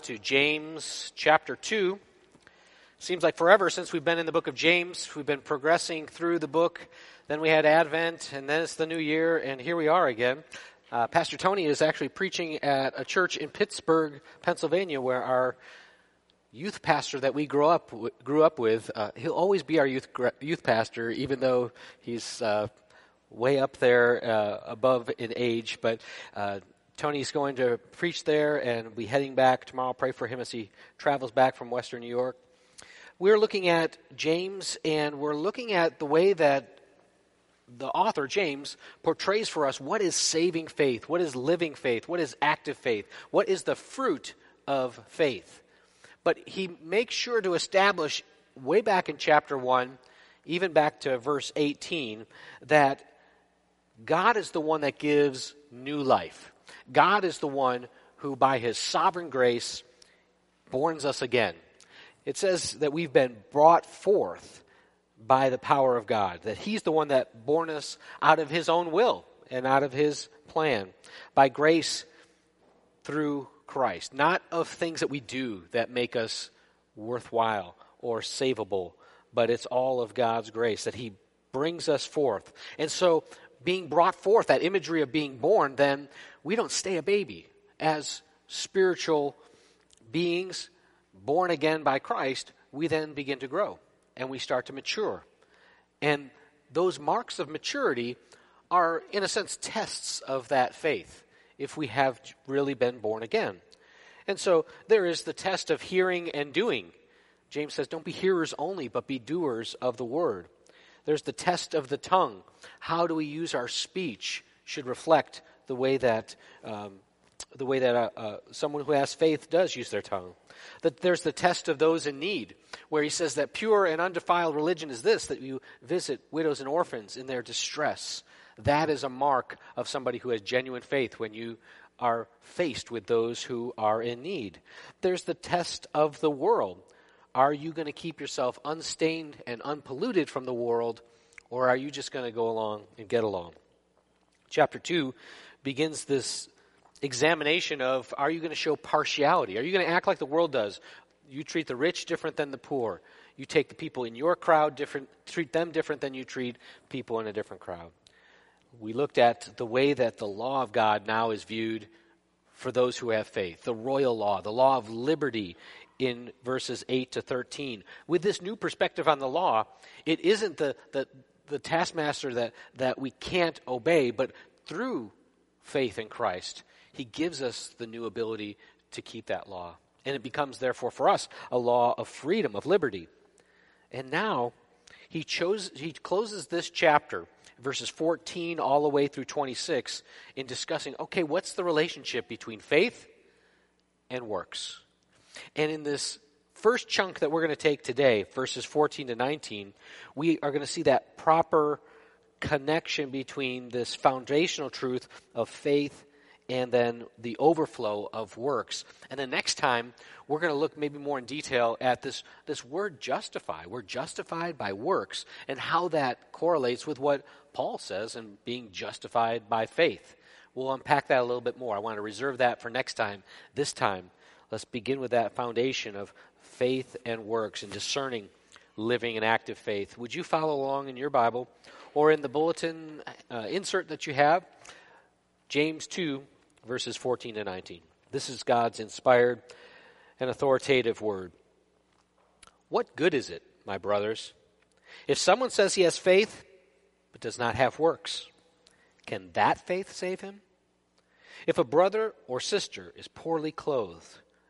to James chapter 2. Seems like forever since we've been in the book of James. We've been progressing through the book. Then we had Advent, and then it's the new year, and here we are again. Uh, Pastor Tony is actually preaching at a church in Pittsburgh, Pennsylvania, where our youth pastor that we grew up grew up with, uh, he'll always be our youth youth pastor, even though he's uh, way up there uh, above in age. But uh, Tony's going to preach there and be heading back tomorrow. Pray for him as he travels back from Western New York. We're looking at James, and we're looking at the way that the author, James, portrays for us what is saving faith, what is living faith, what is active faith, what is the fruit of faith. But he makes sure to establish, way back in chapter 1, even back to verse 18, that God is the one that gives new life. God is the one who, by his sovereign grace, borns us again. It says that we've been brought forth by the power of God, that he's the one that born us out of his own will and out of his plan, by grace through Christ, not of things that we do that make us worthwhile or savable, but it's all of God's grace that he brings us forth. And so, being brought forth, that imagery of being born, then we don't stay a baby. As spiritual beings born again by Christ, we then begin to grow and we start to mature. And those marks of maturity are, in a sense, tests of that faith if we have really been born again. And so there is the test of hearing and doing. James says, Don't be hearers only, but be doers of the word. There's the test of the tongue. How do we use our speech should reflect the way that um, the way that uh, uh, someone who has faith does use their tongue. That there's the test of those in need, where he says that pure and undefiled religion is this: that you visit widows and orphans in their distress. That is a mark of somebody who has genuine faith when you are faced with those who are in need. There's the test of the world. Are you going to keep yourself unstained and unpolluted from the world, or are you just going to go along and get along? Chapter 2 begins this examination of are you going to show partiality? Are you going to act like the world does? You treat the rich different than the poor. You take the people in your crowd different, treat them different than you treat people in a different crowd. We looked at the way that the law of God now is viewed for those who have faith. The royal law, the law of liberty in verses 8 to 13. With this new perspective on the law, it isn't the, the, the taskmaster that, that we can't obey, but through faith in Christ, He gives us the new ability to keep that law. And it becomes, therefore, for us, a law of freedom, of liberty. And now, he, chose, he closes this chapter, verses 14 all the way through 26, in discussing okay, what's the relationship between faith and works? And in this first chunk that we're going to take today, verses 14 to 19, we are going to see that proper connection between this foundational truth of faith and then the overflow of works. And then next time, we're going to look maybe more in detail at this, this word justify. We're justified by works and how that correlates with what Paul says and being justified by faith. We'll unpack that a little bit more. I want to reserve that for next time. This time, let's begin with that foundation of faith and works and discerning living an active faith. Would you follow along in your Bible or in the bulletin uh, insert that you have? James 2, verses 14 to 19. This is God's inspired and authoritative word. What good is it, my brothers, if someone says he has faith but does not have works? Can that faith save him? If a brother or sister is poorly clothed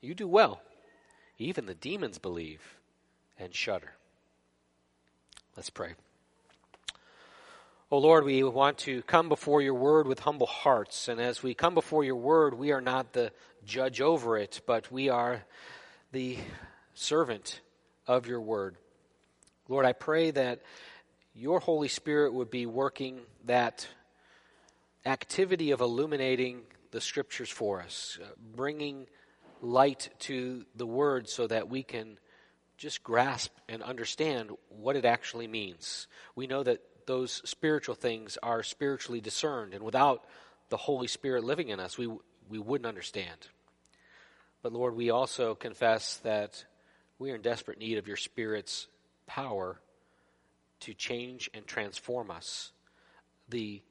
you do well. Even the demons believe and shudder. Let's pray. Oh Lord, we want to come before your word with humble hearts. And as we come before your word, we are not the judge over it, but we are the servant of your word. Lord, I pray that your Holy Spirit would be working that activity of illuminating the scriptures for us, uh, bringing light to the word so that we can just grasp and understand what it actually means. We know that those spiritual things are spiritually discerned, and without the Holy Spirit living in us, we, we wouldn't understand. But Lord, we also confess that we are in desperate need of your Spirit's power to change and transform us. The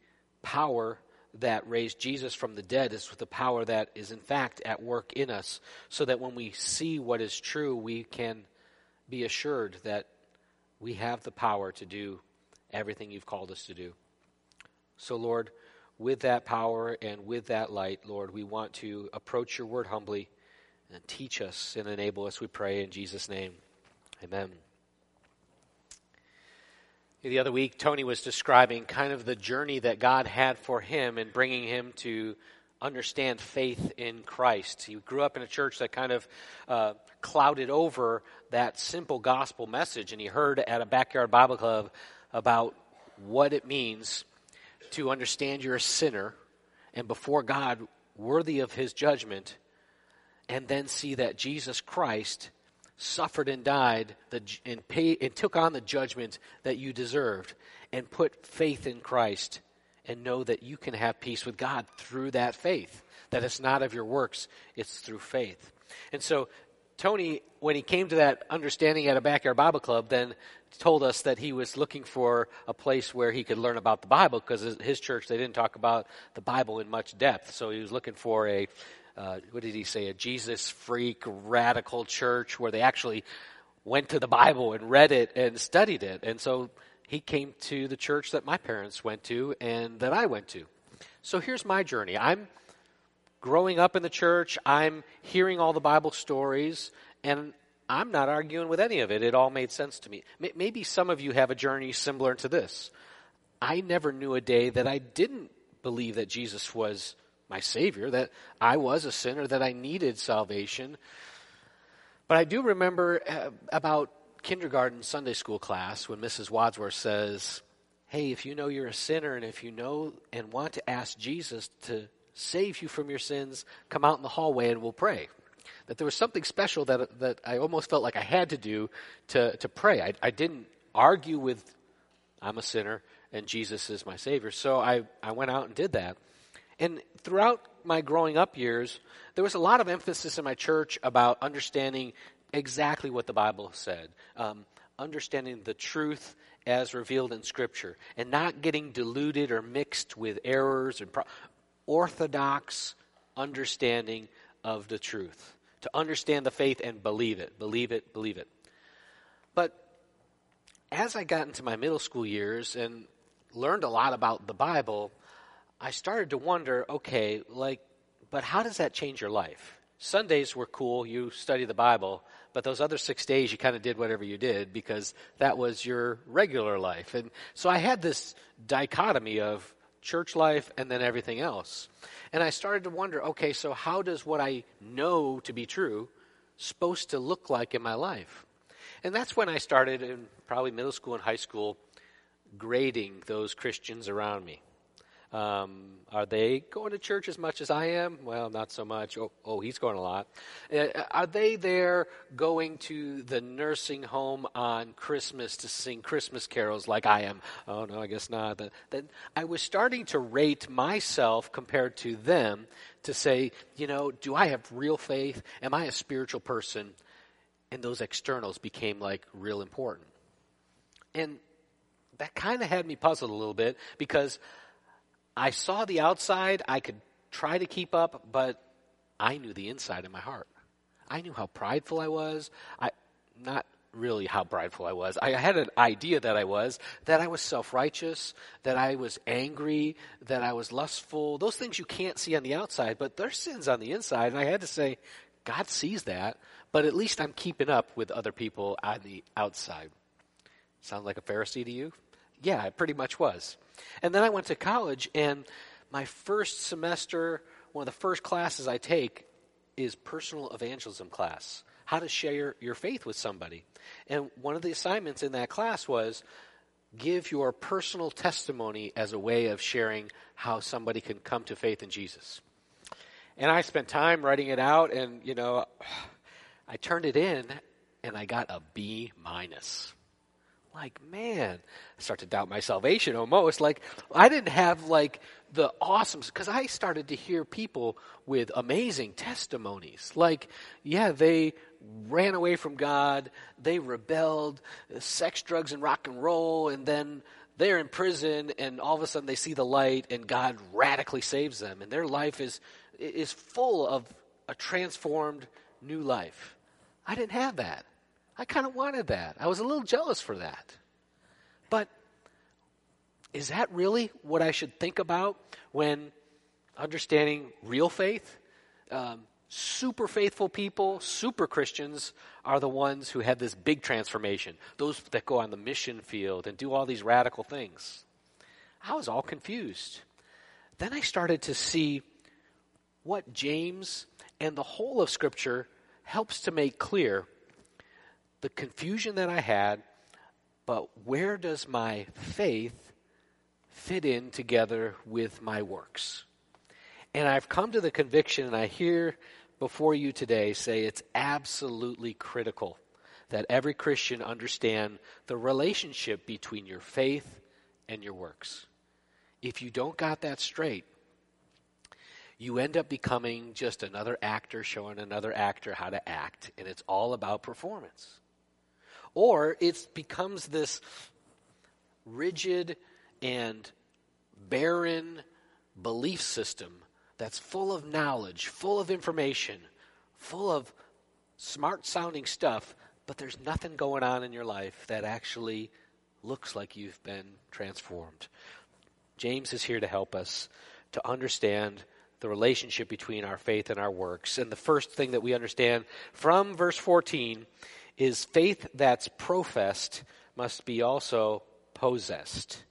power that raised Jesus from the dead is with the power that is in fact at work in us, so that when we see what is true, we can be assured that we have the power to do everything you've called us to do. So, Lord, with that power and with that light, Lord, we want to approach your word humbly and teach us and enable us, we pray in Jesus' name. Amen. The other week, Tony was describing kind of the journey that God had for him in bringing him to understand faith in Christ. He grew up in a church that kind of uh, clouded over that simple gospel message, and he heard at a backyard Bible club about what it means to understand you're a sinner and before God worthy of his judgment, and then see that Jesus Christ suffered and died the, and, pay, and took on the judgment that you deserved, and put faith in Christ and know that you can have peace with God through that faith. That it's not of your works, it's through faith. And so, Tony, when he came to that understanding at a backyard Bible club, then told us that he was looking for a place where he could learn about the Bible because his church, they didn't talk about the Bible in much depth. So he was looking for a, uh, what did he say, a Jesus freak radical church where they actually went to the Bible and read it and studied it. And so he came to the church that my parents went to and that I went to. So here's my journey. I'm growing up in the church, I'm hearing all the Bible stories, and I'm not arguing with any of it. It all made sense to me. Maybe some of you have a journey similar to this. I never knew a day that I didn't believe that Jesus was my Savior, that I was a sinner, that I needed salvation. But I do remember uh, about kindergarten Sunday school class when Mrs. Wadsworth says, Hey, if you know you're a sinner and if you know and want to ask Jesus to save you from your sins, come out in the hallway and we'll pray. That there was something special that, that I almost felt like I had to do to, to pray. I, I didn't argue with, I'm a sinner and Jesus is my Savior. So I, I went out and did that. And throughout my growing up years, there was a lot of emphasis in my church about understanding exactly what the Bible said, um, understanding the truth as revealed in Scripture, and not getting diluted or mixed with errors and pro- orthodox understanding of the truth. To understand the faith and believe it, believe it, believe it. But as I got into my middle school years and learned a lot about the Bible, I started to wonder okay, like, but how does that change your life? Sundays were cool, you study the Bible, but those other six days you kind of did whatever you did because that was your regular life. And so I had this dichotomy of church life and then everything else. And I started to wonder okay, so how does what I know to be true supposed to look like in my life? And that's when I started in probably middle school and high school grading those Christians around me. Um, are they going to church as much as I am? Well, not so much. Oh, oh he's going a lot. Uh, are they there going to the nursing home on Christmas to sing Christmas carols like I am? Oh, no, I guess not. Then I was starting to rate myself compared to them to say, you know, do I have real faith? Am I a spiritual person? And those externals became like real important. And that kind of had me puzzled a little bit because I saw the outside, I could try to keep up, but I knew the inside in my heart. I knew how prideful I was. I not really how prideful I was. I had an idea that I was, that I was self-righteous, that I was angry, that I was lustful. Those things you can't see on the outside, but there's sins on the inside. And I had to say, God sees that, but at least I'm keeping up with other people on the outside. Sound like a Pharisee to you? Yeah, it pretty much was. And then I went to college, and my first semester, one of the first classes I take, is personal evangelism class. How to share your faith with somebody. And one of the assignments in that class was give your personal testimony as a way of sharing how somebody can come to faith in Jesus. And I spent time writing it out, and, you know, I turned it in, and I got a B minus. Like, man, I start to doubt my salvation almost. Like, I didn't have, like, the awesome, because I started to hear people with amazing testimonies. Like, yeah, they ran away from God, they rebelled, sex, drugs, and rock and roll, and then they're in prison, and all of a sudden they see the light, and God radically saves them, and their life is is full of a transformed new life. I didn't have that. I kind of wanted that. I was a little jealous for that. But is that really what I should think about when understanding real faith? Um, super faithful people, super Christians, are the ones who have this big transformation. Those that go on the mission field and do all these radical things. I was all confused. Then I started to see what James and the whole of Scripture helps to make clear the confusion that I had, but where does my faith fit in together with my works? And I've come to the conviction, and I hear before you today say it's absolutely critical that every Christian understand the relationship between your faith and your works. If you don't got that straight, you end up becoming just another actor showing another actor how to act, and it's all about performance. Or it becomes this rigid and barren belief system that's full of knowledge, full of information, full of smart sounding stuff, but there's nothing going on in your life that actually looks like you've been transformed. James is here to help us to understand the relationship between our faith and our works. And the first thing that we understand from verse 14 is faith that's professed must be also possessed.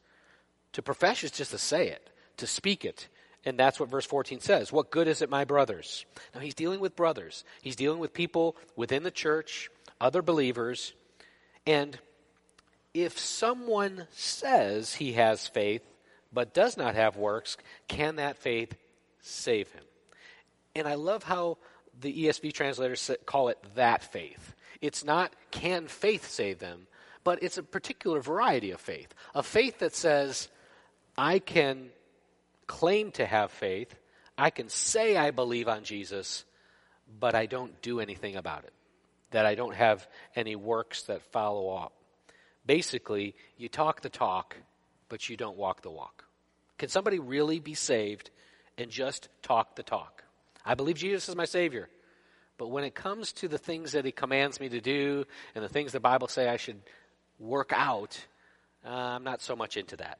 To profess is just to say it, to speak it. And that's what verse 14 says. What good is it, my brothers? Now, he's dealing with brothers. He's dealing with people within the church, other believers. And if someone says he has faith but does not have works, can that faith save him? And I love how the ESV translators call it that faith. It's not can faith save them, but it's a particular variety of faith. A faith that says, I can claim to have faith. I can say I believe on Jesus, but I don't do anything about it. That I don't have any works that follow up. Basically, you talk the talk, but you don't walk the walk. Can somebody really be saved and just talk the talk? I believe Jesus is my Savior. But when it comes to the things that He commands me to do and the things the Bible say I should work out, uh, I'm not so much into that.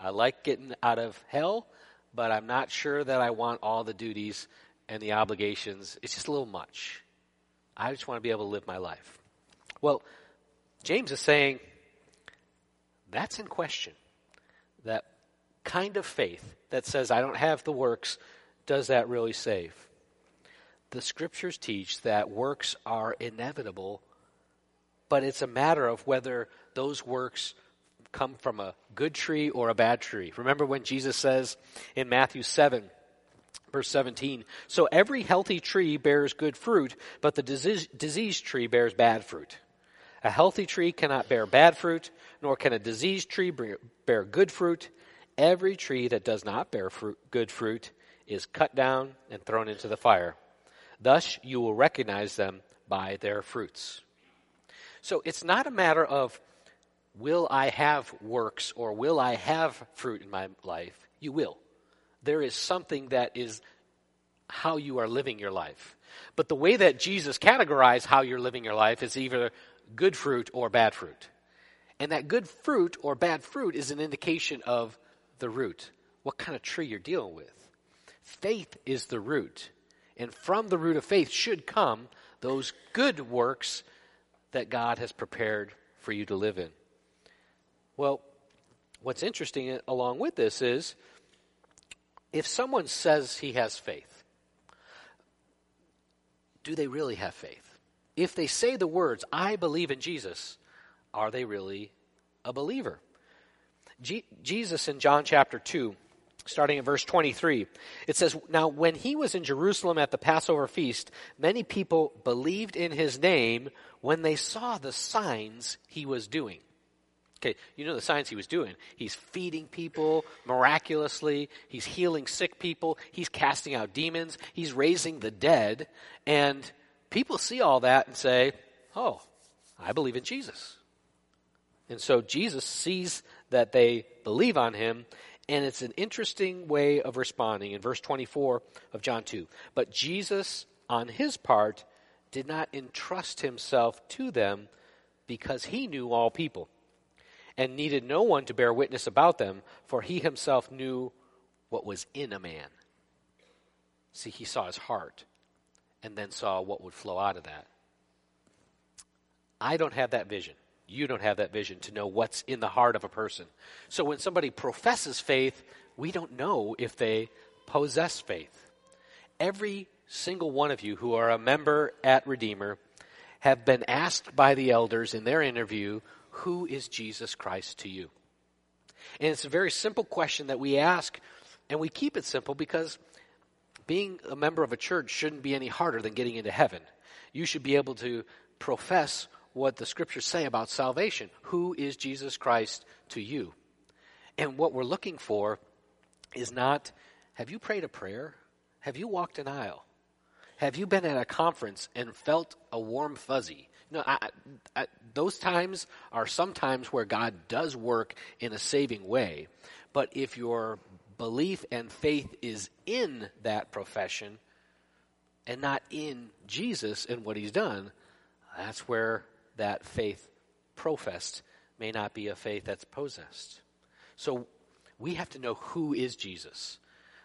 I like getting out of hell, but I'm not sure that I want all the duties and the obligations. It's just a little much. I just want to be able to live my life. Well, James is saying that's in question. That kind of faith that says, I don't have the works, does that really save? The scriptures teach that works are inevitable, but it's a matter of whether those works come from a good tree or a bad tree. Remember when Jesus says in Matthew 7, verse 17, So every healthy tree bears good fruit, but the disease, diseased tree bears bad fruit. A healthy tree cannot bear bad fruit, nor can a diseased tree bear good fruit. Every tree that does not bear fruit, good fruit is cut down and thrown into the fire. Thus you will recognize them by their fruits. So it's not a matter of will I have works or will I have fruit in my life? You will. There is something that is how you are living your life. But the way that Jesus categorized how you're living your life is either good fruit or bad fruit. And that good fruit or bad fruit is an indication of the root, what kind of tree you're dealing with. Faith is the root. And from the root of faith should come those good works that God has prepared for you to live in. Well, what's interesting along with this is if someone says he has faith, do they really have faith? If they say the words, I believe in Jesus, are they really a believer? G- Jesus in John chapter 2, starting at verse 23, it says, Now when he was in Jerusalem at the Passover feast, many people believed in his name when they saw the signs he was doing. Okay, you know the signs he was doing. He's feeding people miraculously. He's healing sick people. He's casting out demons. He's raising the dead. And people see all that and say, Oh, I believe in Jesus. And so Jesus sees that they believe on him, and it's an interesting way of responding in verse 24 of John 2. But Jesus, on his part, did not entrust himself to them because he knew all people and needed no one to bear witness about them, for he himself knew what was in a man. See, he saw his heart and then saw what would flow out of that. I don't have that vision. You don't have that vision to know what's in the heart of a person. So when somebody professes faith, we don't know if they possess faith. Every single one of you who are a member at Redeemer have been asked by the elders in their interview, Who is Jesus Christ to you? And it's a very simple question that we ask, and we keep it simple because being a member of a church shouldn't be any harder than getting into heaven. You should be able to profess what the scriptures say about salvation. Who is Jesus Christ to you? And what we're looking for is not have you prayed a prayer? Have you walked an aisle? Have you been at a conference and felt a warm fuzzy? No, I, I, those times are sometimes where God does work in a saving way. But if your belief and faith is in that profession and not in Jesus and what he's done, that's where that faith professed may not be a faith that's possessed. So we have to know who is Jesus,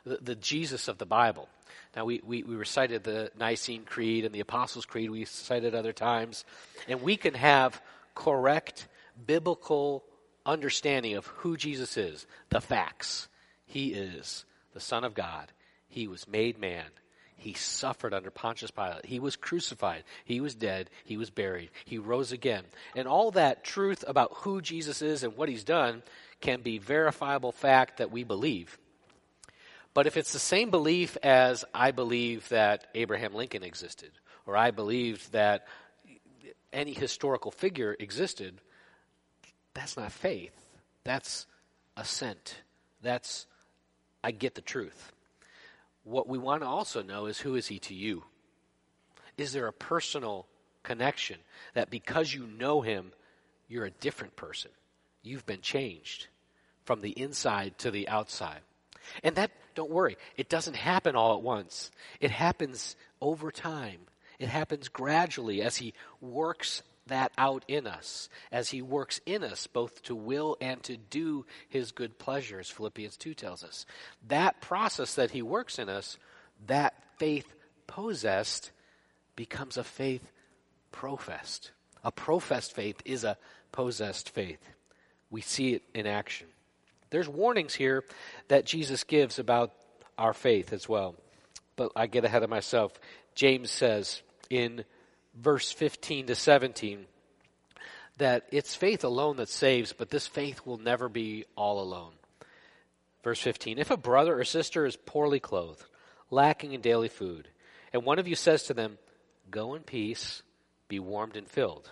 the, the Jesus of the Bible. Now, we, we, we recited the Nicene Creed and the Apostles' Creed, we cited other times, and we can have correct biblical understanding of who Jesus is, the facts. He is the Son of God, He was made man, he suffered under Pontius Pilate. He was crucified. He was dead. He was buried. He rose again. And all that truth about who Jesus is and what he's done can be verifiable fact that we believe. But if it's the same belief as I believe that Abraham Lincoln existed, or I believed that any historical figure existed, that's not faith. That's assent. That's, I get the truth what we want to also know is who is he to you? Is there a personal connection that because you know him, you're a different person? You've been changed from the inside to the outside. And that, don't worry, it doesn't happen all at once. It happens over time. It happens gradually as he works that out in us as he works in us both to will and to do his good pleasure, as Philippians 2 tells us. That process that he works in us, that faith possessed, becomes a faith professed. A professed faith is a possessed faith. We see it in action. There's warnings here that Jesus gives about our faith as well. But I get ahead of myself. James says in verse 15 to 17 that it's faith alone that saves, but this faith will never be all alone. Verse 15 If a brother or sister is poorly clothed, lacking in daily food, and one of you says to them, Go in peace, be warmed and filled,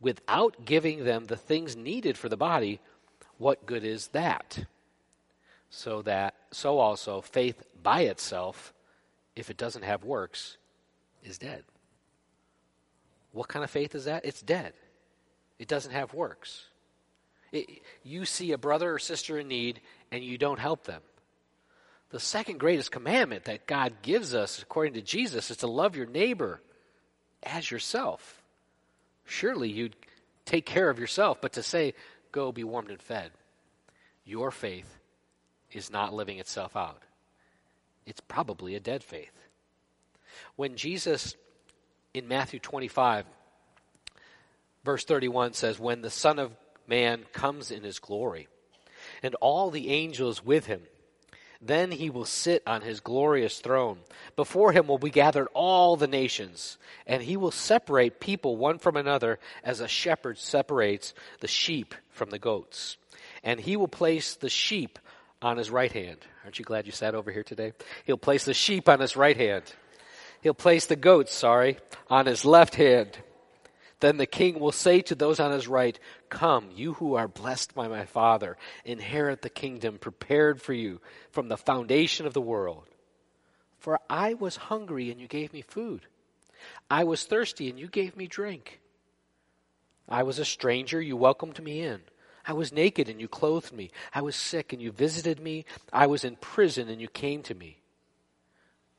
without giving them the things needed for the body, what good is that? So that, so also, faith by itself, if it doesn't have works, is dead. What kind of faith is that? It's dead. It doesn't have works. It, you see a brother or sister in need and you don't help them. The second greatest commandment that God gives us, according to Jesus, is to love your neighbor as yourself. Surely you'd take care of yourself, but to say, go be warmed and fed, your faith is not living itself out. It's probably a dead faith. When Jesus in Matthew 25, verse 31 says, When the Son of Man comes in his glory, and all the angels with him, Then he will sit on his glorious throne. Before him will be gathered all the nations, and he will separate people one from another as a shepherd separates the sheep from the goats. And he will place the sheep on his right hand. Aren't you glad you sat over here today? He'll place the sheep on his right hand. He'll place the goats, sorry, on his left hand. Then the king will say to those on his right, Come, you who are blessed by my Father, inherit the kingdom prepared for you from the foundation of the world. For I was hungry, and you gave me food. I was thirsty, and you gave me drink. I was a stranger, you welcomed me in. I was naked, and you clothed me. I was sick, and you visited me. I was in prison, and you came to me.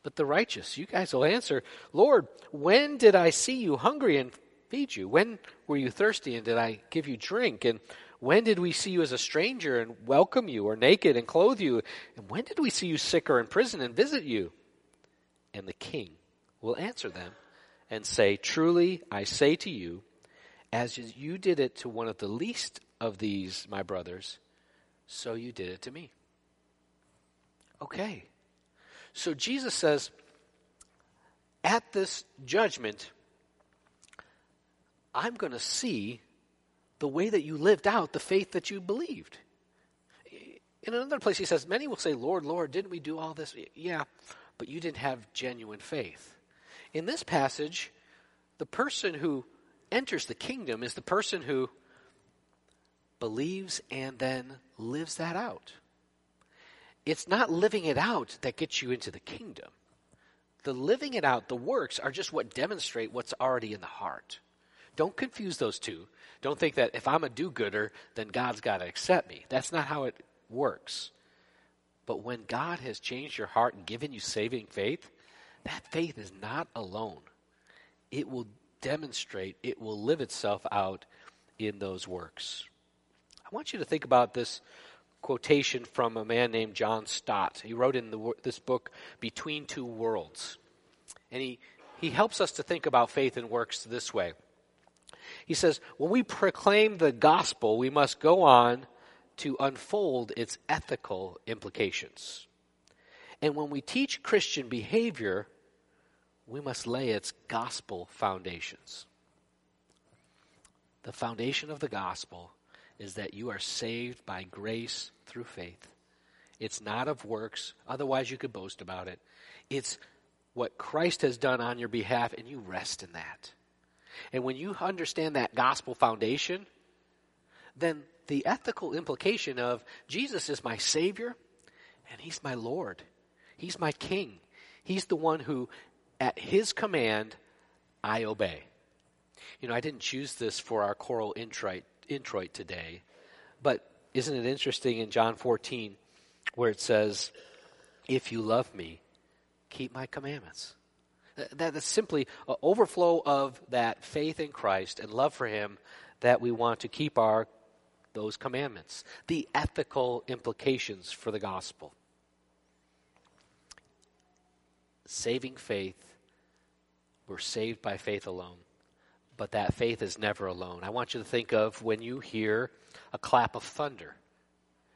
But the righteous, you guys will answer, Lord, when did I see you hungry and feed you? When were you thirsty and did I give you drink? And when did we see you as a stranger and welcome you, or naked and clothe you? And when did we see you sick or in prison and visit you? And the king will answer them and say, Truly I say to you, as you did it to one of the least of these, my brothers, so you did it to me. Okay. So Jesus says, at this judgment, I'm going to see the way that you lived out the faith that you believed. In another place, he says, Many will say, Lord, Lord, didn't we do all this? Yeah, but you didn't have genuine faith. In this passage, the person who enters the kingdom is the person who believes and then lives that out. It's not living it out that gets you into the kingdom. The living it out, the works, are just what demonstrate what's already in the heart. Don't confuse those two. Don't think that if I'm a do gooder, then God's got to accept me. That's not how it works. But when God has changed your heart and given you saving faith, that faith is not alone. It will demonstrate, it will live itself out in those works. I want you to think about this quotation from a man named John Stott. He wrote in the, this book, Between Two Worlds. And he, he helps us to think about faith and works this way. He says, when we proclaim the gospel, we must go on to unfold its ethical implications. And when we teach Christian behavior, we must lay its gospel foundations. The foundation of the gospel is that you are saved by grace through faith. It's not of works, otherwise, you could boast about it. It's what Christ has done on your behalf, and you rest in that. And when you understand that gospel foundation, then the ethical implication of Jesus is my Savior and He's my Lord. He's my King. He's the one who, at His command, I obey. You know, I didn't choose this for our choral introit, introit today, but isn't it interesting in John 14 where it says, If you love me, keep my commandments? That is simply an overflow of that faith in Christ and love for Him that we want to keep our those commandments, the ethical implications for the gospel. Saving faith, we're saved by faith alone, but that faith is never alone. I want you to think of when you hear a clap of thunder.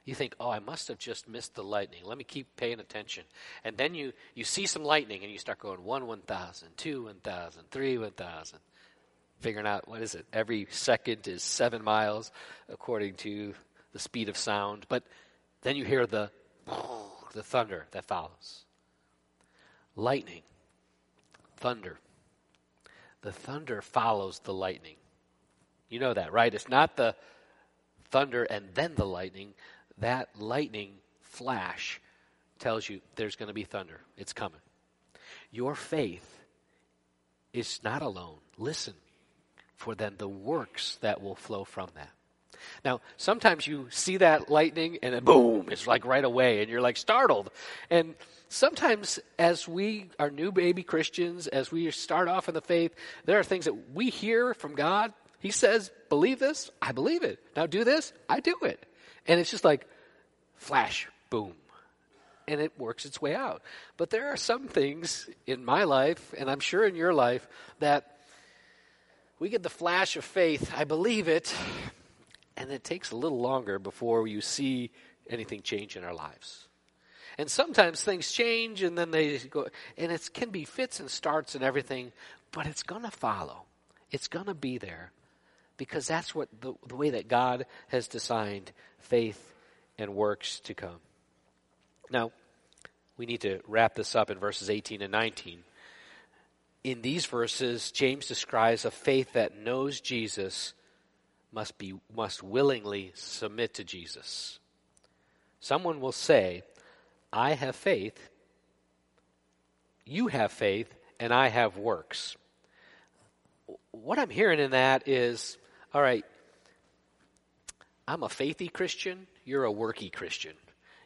You think, oh, I must have just missed the lightning. Let me keep paying attention. And then you, you see some lightning and you start going 1 one thousand, two, one thousand, three, one thousand. Figuring out, what is it? Every second is seven miles according to the speed of sound. But then you hear the, the thunder that follows. Lightning, thunder. The thunder follows the lightning. You know that, right? It's not the thunder and then the lightning that lightning flash tells you there's going to be thunder. It's coming. Your faith is not alone. Listen for then the works that will flow from that. Now, sometimes you see that lightning and then boom, it's like right away and you're like startled. And sometimes as we are new baby Christians, as we start off in the faith, there are things that we hear from God. He says, believe this, I believe it. Now do this, I do it. And it's just like flash, boom. And it works its way out. But there are some things in my life, and I'm sure in your life, that we get the flash of faith. I believe it. And it takes a little longer before you see anything change in our lives. And sometimes things change and then they go, and it can be fits and starts and everything, but it's going to follow. It's going to be there because that's what the, the way that God has designed faith and works to come. Now, we need to wrap this up in verses 18 and 19. In these verses, James describes a faith that knows Jesus must be must willingly submit to Jesus. Someone will say, I have faith, you have faith, and I have works. What I'm hearing in that is, all right, I'm a faithy Christian, you're a worky Christian.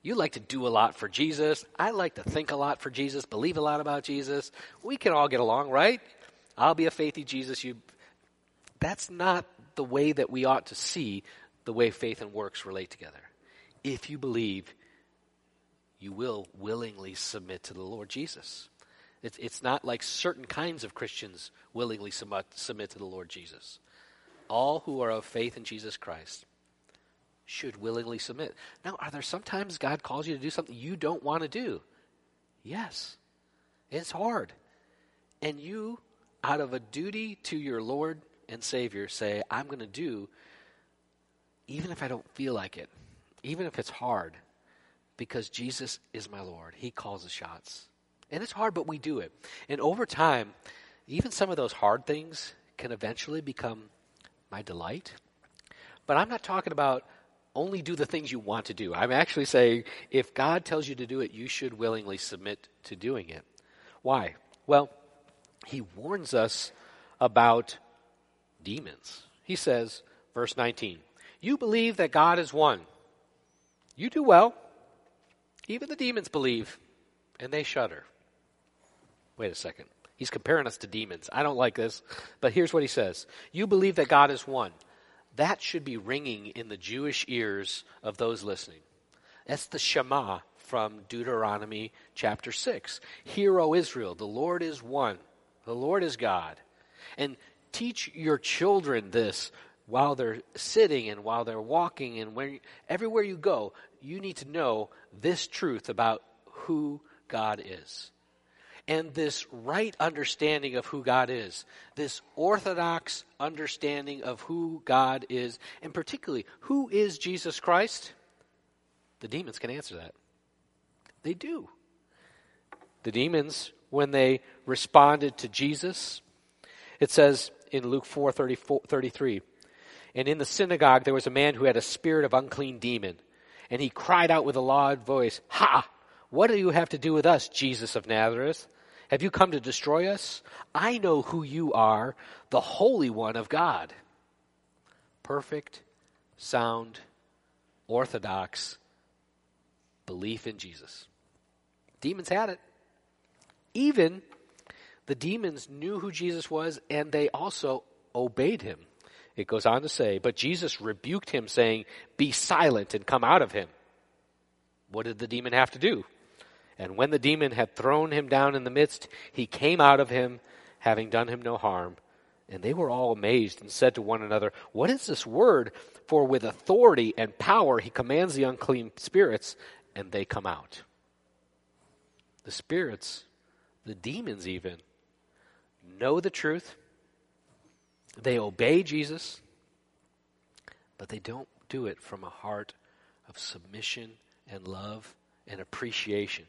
You like to do a lot for Jesus. I like to think a lot for Jesus, believe a lot about Jesus. We can all get along, right? I'll be a faithy Jesus. You That's not the way that we ought to see the way faith and works relate together. If you believe, you will willingly submit to the Lord Jesus. It's, it's not like certain kinds of Christians willingly submit, submit to the Lord Jesus. All who are of faith in Jesus Christ should willingly submit. Now, are there sometimes God calls you to do something you don't want to do? Yes. It's hard. And you, out of a duty to your Lord and Savior, say, I'm going to do, even if I don't feel like it, even if it's hard, because Jesus is my Lord. He calls the shots. And it's hard, but we do it. And over time, even some of those hard things can eventually become my delight. But I'm not talking about only do the things you want to do. I'm actually saying if God tells you to do it, you should willingly submit to doing it. Why? Well, he warns us about demons. He says, verse 19, You believe that God is one. You do well. Even the demons believe, and they shudder. Wait a second. He's comparing us to demons. I don't like this, but here's what he says You believe that God is one that should be ringing in the Jewish ears of those listening. That's the Shema from Deuteronomy chapter 6. Hear, O Israel, the Lord is one, the Lord is God. And teach your children this while they're sitting and while they're walking and where, everywhere you go, you need to know this truth about who God is and this right understanding of who God is, this orthodox understanding of who God is, and particularly who is Jesus Christ, the demons can answer that. They do. The demons, when they responded to Jesus, it says in Luke 4 33, and in the synagogue there was a man who had a spirit of unclean demon, and he cried out with a loud voice, Ha! What do you have to do with us, Jesus of Nazareth? Have you come to destroy us? I know who you are, the Holy One of God. Perfect, sound, orthodox belief in Jesus. Demons had it. Even the demons knew who Jesus was and they also obeyed him. It goes on to say, but Jesus rebuked him, saying, Be silent and come out of him. What did the demon have to do? And when the demon had thrown him down in the midst, he came out of him, having done him no harm. And they were all amazed and said to one another, What is this word? For with authority and power he commands the unclean spirits, and they come out. The spirits, the demons even, know the truth. They obey Jesus, but they don't do it from a heart of submission and love and appreciation.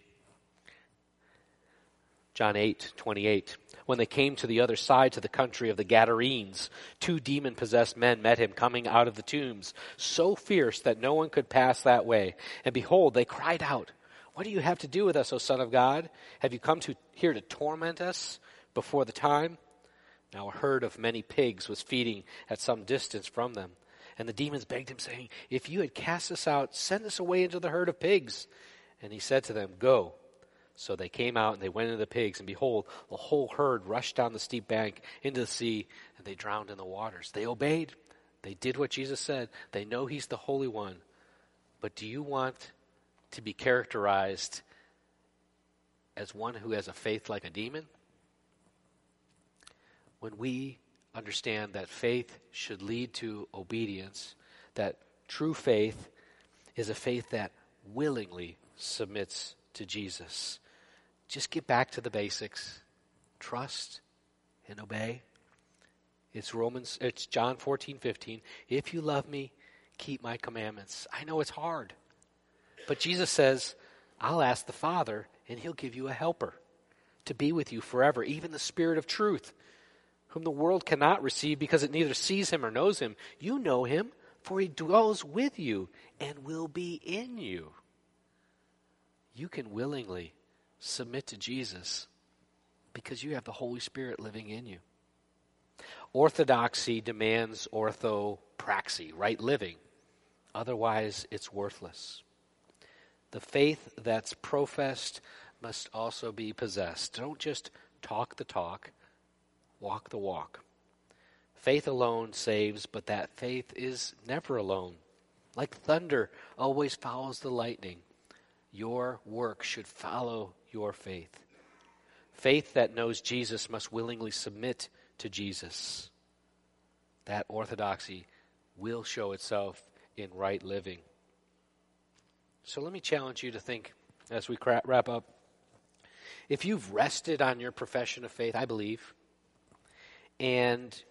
John 8, 28. When they came to the other side, to the country of the Gadarenes, two demon possessed men met him coming out of the tombs, so fierce that no one could pass that way. And behold, they cried out, What do you have to do with us, O Son of God? Have you come to, here to torment us before the time? Now a herd of many pigs was feeding at some distance from them. And the demons begged him, saying, If you had cast us out, send us away into the herd of pigs. And he said to them, Go. So they came out and they went into the pigs, and behold, the whole herd rushed down the steep bank into the sea, and they drowned in the waters. They obeyed. They did what Jesus said. They know He's the Holy One. But do you want to be characterized as one who has a faith like a demon? When we understand that faith should lead to obedience, that true faith is a faith that willingly submits to Jesus. Just get back to the basics. Trust and obey. It's Romans it's John 14, 15. If you love me, keep my commandments. I know it's hard. But Jesus says, I'll ask the Father, and he'll give you a helper to be with you forever, even the Spirit of truth, whom the world cannot receive because it neither sees him or knows him. You know him, for he dwells with you and will be in you. You can willingly submit to Jesus because you have the Holy Spirit living in you. Orthodoxy demands orthopraxy, right living. Otherwise, it's worthless. The faith that's professed must also be possessed. Don't just talk the talk, walk the walk. Faith alone saves, but that faith is never alone. Like thunder always follows the lightning, your work should follow your faith. Faith that knows Jesus must willingly submit to Jesus. That orthodoxy will show itself in right living. So let me challenge you to think as we wrap up. If you've rested on your profession of faith, I believe, and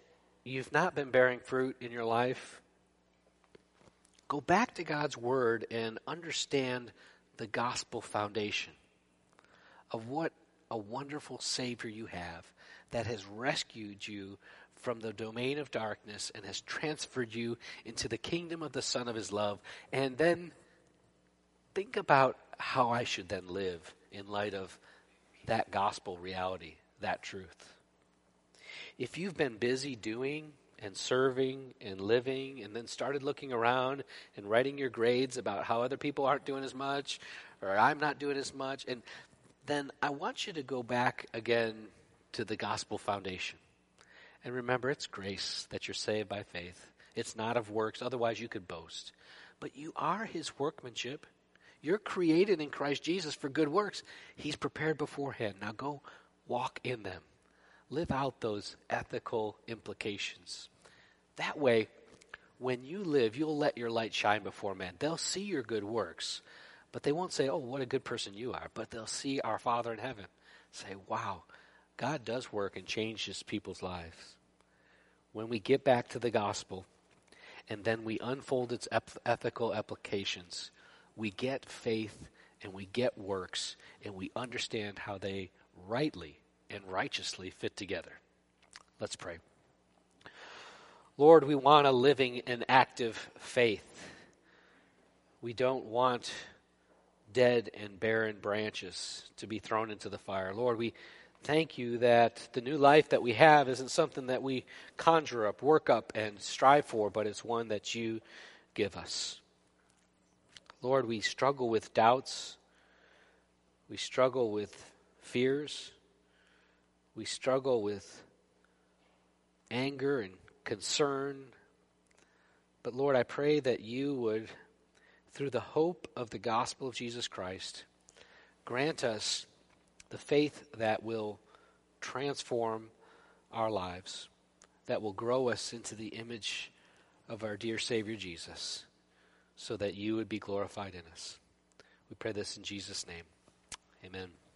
you've not been bearing fruit in your life, go back to God's Word and understand the gospel foundation of what a wonderful Savior you have that has rescued you from the domain of darkness and has transferred you into the kingdom of the Son of His love. And then think about how I should then live in light of that gospel reality, that truth. If you've been busy doing and serving and living and then started looking around and writing your grades about how other people aren't doing as much or I'm not doing as much and then I want you to go back again to the gospel foundation. And remember, it's grace that you're saved by faith. It's not of works, otherwise, you could boast. But you are his workmanship. You're created in Christ Jesus for good works. He's prepared beforehand. Now go walk in them. Live out those ethical implications. That way, when you live, you'll let your light shine before men. They'll see your good works, but they won't say, Oh, what a good person you are. But they'll see our Father in heaven. Say, Wow, God does work and changes people's lives. When we get back to the gospel and then we unfold its ethical applications, we get faith and we get works and we understand how they rightly and righteously fit together. Let's pray. Lord, we want a living and active faith. We don't want dead and barren branches to be thrown into the fire. Lord, we thank you that the new life that we have isn't something that we conjure up, work up, and strive for, but it's one that you give us. Lord, we struggle with doubts. We struggle with fears. We struggle with anger and concern. But Lord, I pray that you would through the hope of the gospel of Jesus Christ, grant us the faith that will transform our lives, that will grow us into the image of our dear Savior Jesus, so that you would be glorified in us. We pray this in Jesus' name. Amen.